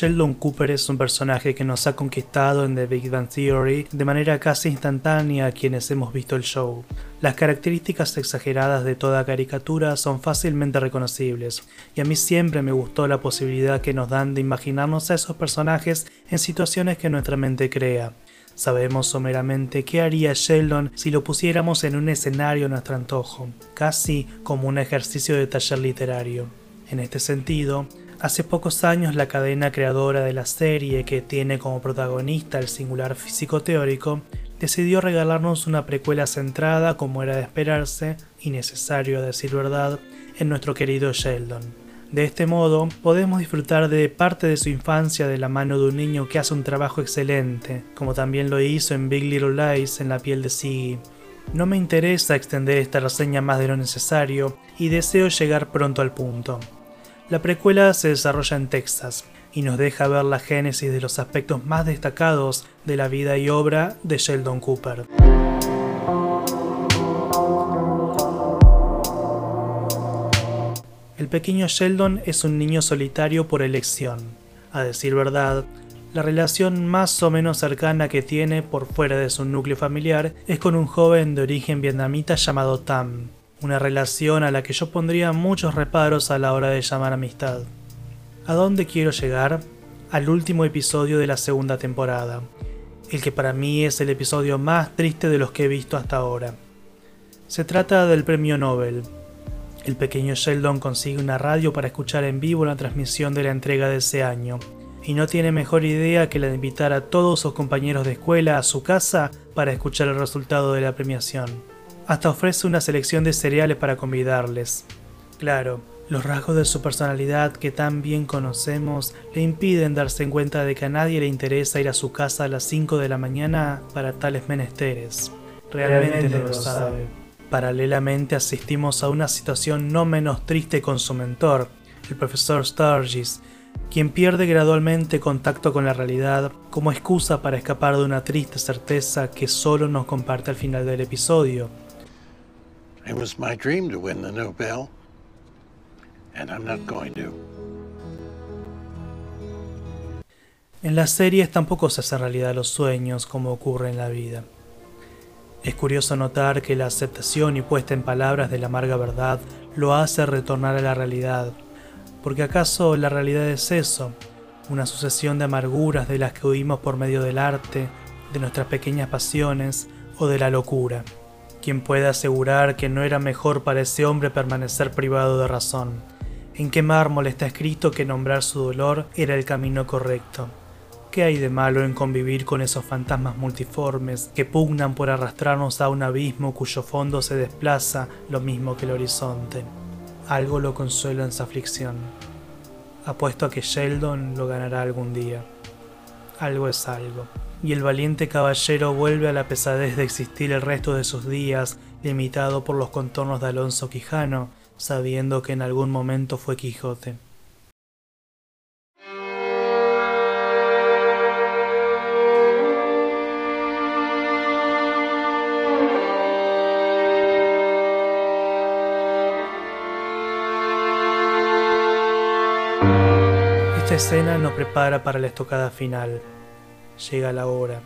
Sheldon Cooper es un personaje que nos ha conquistado en The Big Bang Theory de manera casi instantánea a quienes hemos visto el show. Las características exageradas de toda caricatura son fácilmente reconocibles, y a mí siempre me gustó la posibilidad que nos dan de imaginarnos a esos personajes en situaciones que nuestra mente crea. Sabemos someramente qué haría Sheldon si lo pusiéramos en un escenario a nuestro antojo, casi como un ejercicio de taller literario. En este sentido, Hace pocos años la cadena creadora de la serie, que tiene como protagonista el singular físico teórico, decidió regalarnos una precuela centrada, como era de esperarse, y necesario a decir verdad, en nuestro querido Sheldon. De este modo, podemos disfrutar de parte de su infancia de la mano de un niño que hace un trabajo excelente, como también lo hizo en Big Little Lies en la piel de Siggy. No me interesa extender esta reseña más de lo necesario y deseo llegar pronto al punto. La precuela se desarrolla en Texas y nos deja ver la génesis de los aspectos más destacados de la vida y obra de Sheldon Cooper. El pequeño Sheldon es un niño solitario por elección. A decir verdad, la relación más o menos cercana que tiene por fuera de su núcleo familiar es con un joven de origen vietnamita llamado Tam, una relación a la que yo pondría muchos reparos a la hora de llamar amistad. ¿A dónde quiero llegar? Al último episodio de la segunda temporada, el que para mí es el episodio más triste de los que he visto hasta ahora. Se trata del premio Nobel. El pequeño Sheldon consigue una radio para escuchar en vivo la transmisión de la entrega de ese año, y no tiene mejor idea que la de invitar a todos sus compañeros de escuela a su casa para escuchar el resultado de la premiación. Hasta ofrece una selección de cereales para convidarles. Claro, los rasgos de su personalidad que tan bien conocemos le impiden darse cuenta de que a nadie le interesa ir a su casa a las 5 de la mañana para tales menesteres. Realmente, no lo sabe. Paralelamente asistimos a una situación no menos triste con su mentor, el profesor Sturgis, quien pierde gradualmente contacto con la realidad como excusa para escapar de una triste certeza que solo nos comparte al final del episodio, It was my dream to win the Nobel, and I'm not going to. En las series tampoco se hacen realidad los sueños como ocurre en la vida. Es curioso notar que la aceptación y puesta en palabras de la amarga verdad lo hace retornar a la realidad, porque acaso la realidad es eso, una sucesión de amarguras de las que huimos por medio del arte, de nuestras pequeñas pasiones o de la locura. ¿Quién puede asegurar que no era mejor para ese hombre permanecer privado de razón? ¿En qué mármol está escrito que nombrar su dolor era el camino correcto? ¿Qué hay de malo en convivir con esos fantasmas multiformes que pugnan por arrastrarnos a un abismo cuyo fondo se desplaza lo mismo que el horizonte? Algo lo consuela en su aflicción. Apuesto a que Sheldon lo ganará algún día. Algo es algo y el valiente caballero vuelve a la pesadez de existir el resto de sus días, limitado por los contornos de Alonso Quijano, sabiendo que en algún momento fue Quijote. Esta escena nos prepara para la estocada final, Llega la hora.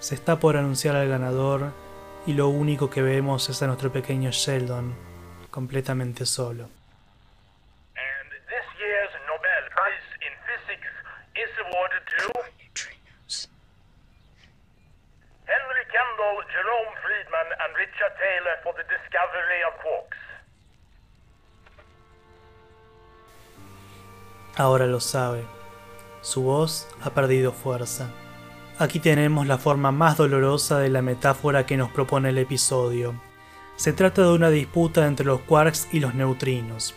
Se está por anunciar al ganador y lo único que vemos es a nuestro pequeño Sheldon, completamente solo. Ahora lo sabe. Su voz ha perdido fuerza. Aquí tenemos la forma más dolorosa de la metáfora que nos propone el episodio. Se trata de una disputa entre los quarks y los neutrinos.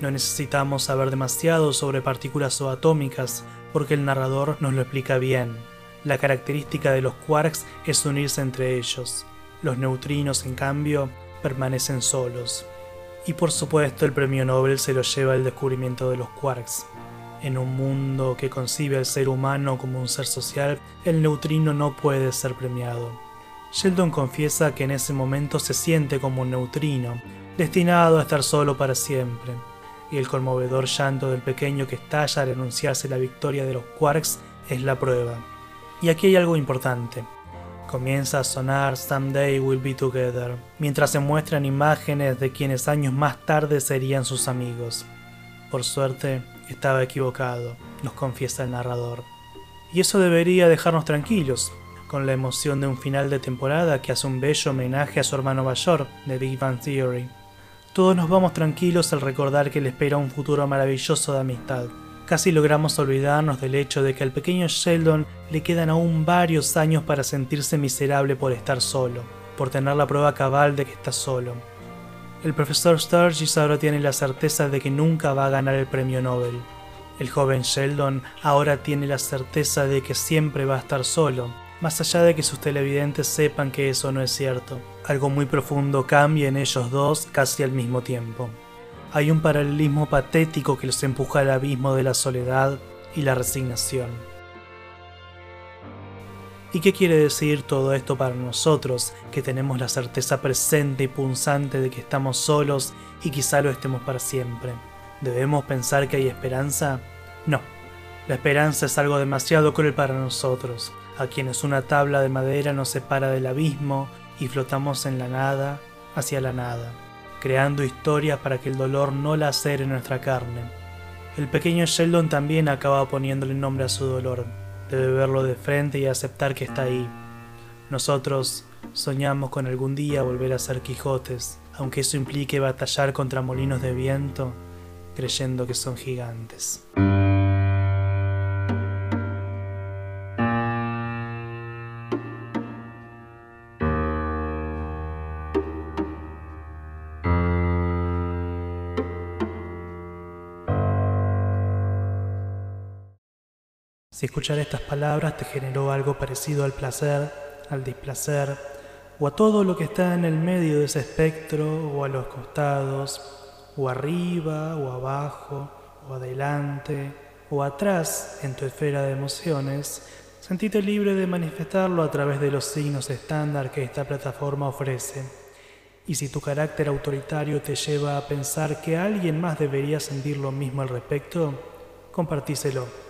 No necesitamos saber demasiado sobre partículas subatómicas porque el narrador nos lo explica bien. La característica de los quarks es unirse entre ellos. Los neutrinos, en cambio, permanecen solos. Y por supuesto el premio Nobel se lo lleva el descubrimiento de los quarks. En un mundo que concibe al ser humano como un ser social, el neutrino no puede ser premiado. Sheldon confiesa que en ese momento se siente como un neutrino, destinado a estar solo para siempre. y el conmovedor llanto del pequeño que estalla al anunciarse la victoria de los Quarks es la prueba. Y aquí hay algo importante. Comienza a sonar Someday We'll Be Together, mientras se muestran imágenes de quienes años más tarde serían sus amigos. Por suerte, estaba equivocado, nos confiesa el narrador. Y eso debería dejarnos tranquilos, con la emoción de un final de temporada que hace un bello homenaje a su hermano mayor, de Big Bang Theory. Todos nos vamos tranquilos al recordar que le espera un futuro maravilloso de amistad. Casi logramos olvidarnos del hecho de que al pequeño Sheldon le quedan aún varios años para sentirse miserable por estar solo, por tener la prueba cabal de que está solo. El profesor Sturgis ahora tiene la certeza de que nunca va a ganar el premio Nobel. El joven Sheldon ahora tiene la certeza de que siempre va a estar solo, más allá de que sus televidentes sepan que eso no es cierto. Algo muy profundo cambia en ellos dos casi al mismo tiempo. Hay un paralelismo patético que los empuja al abismo de la soledad y la resignación. ¿Y qué quiere decir todo esto para nosotros, que tenemos la certeza presente y punzante de que estamos solos y quizá lo estemos para siempre? ¿Debemos pensar que hay esperanza? No. La esperanza es algo demasiado cruel para nosotros, a quienes una tabla de madera nos separa del abismo y flotamos en la nada hacia la nada, creando historias para que el dolor no lacere nuestra carne. El pequeño Sheldon también acaba poniéndole nombre a su dolor. Debe verlo de frente y aceptar que está ahí. Nosotros soñamos con algún día volver a ser Quijotes, aunque eso implique batallar contra molinos de viento, creyendo que son gigantes. Si escuchar estas palabras te generó algo parecido al placer, al displacer, o a todo lo que está en el medio de ese espectro, o a los costados, o arriba, o abajo, o adelante, o atrás en tu esfera de emociones, sentite libre de manifestarlo a través de los signos estándar que esta plataforma ofrece. Y si tu carácter autoritario te lleva a pensar que alguien más debería sentir lo mismo al respecto, compartíselo.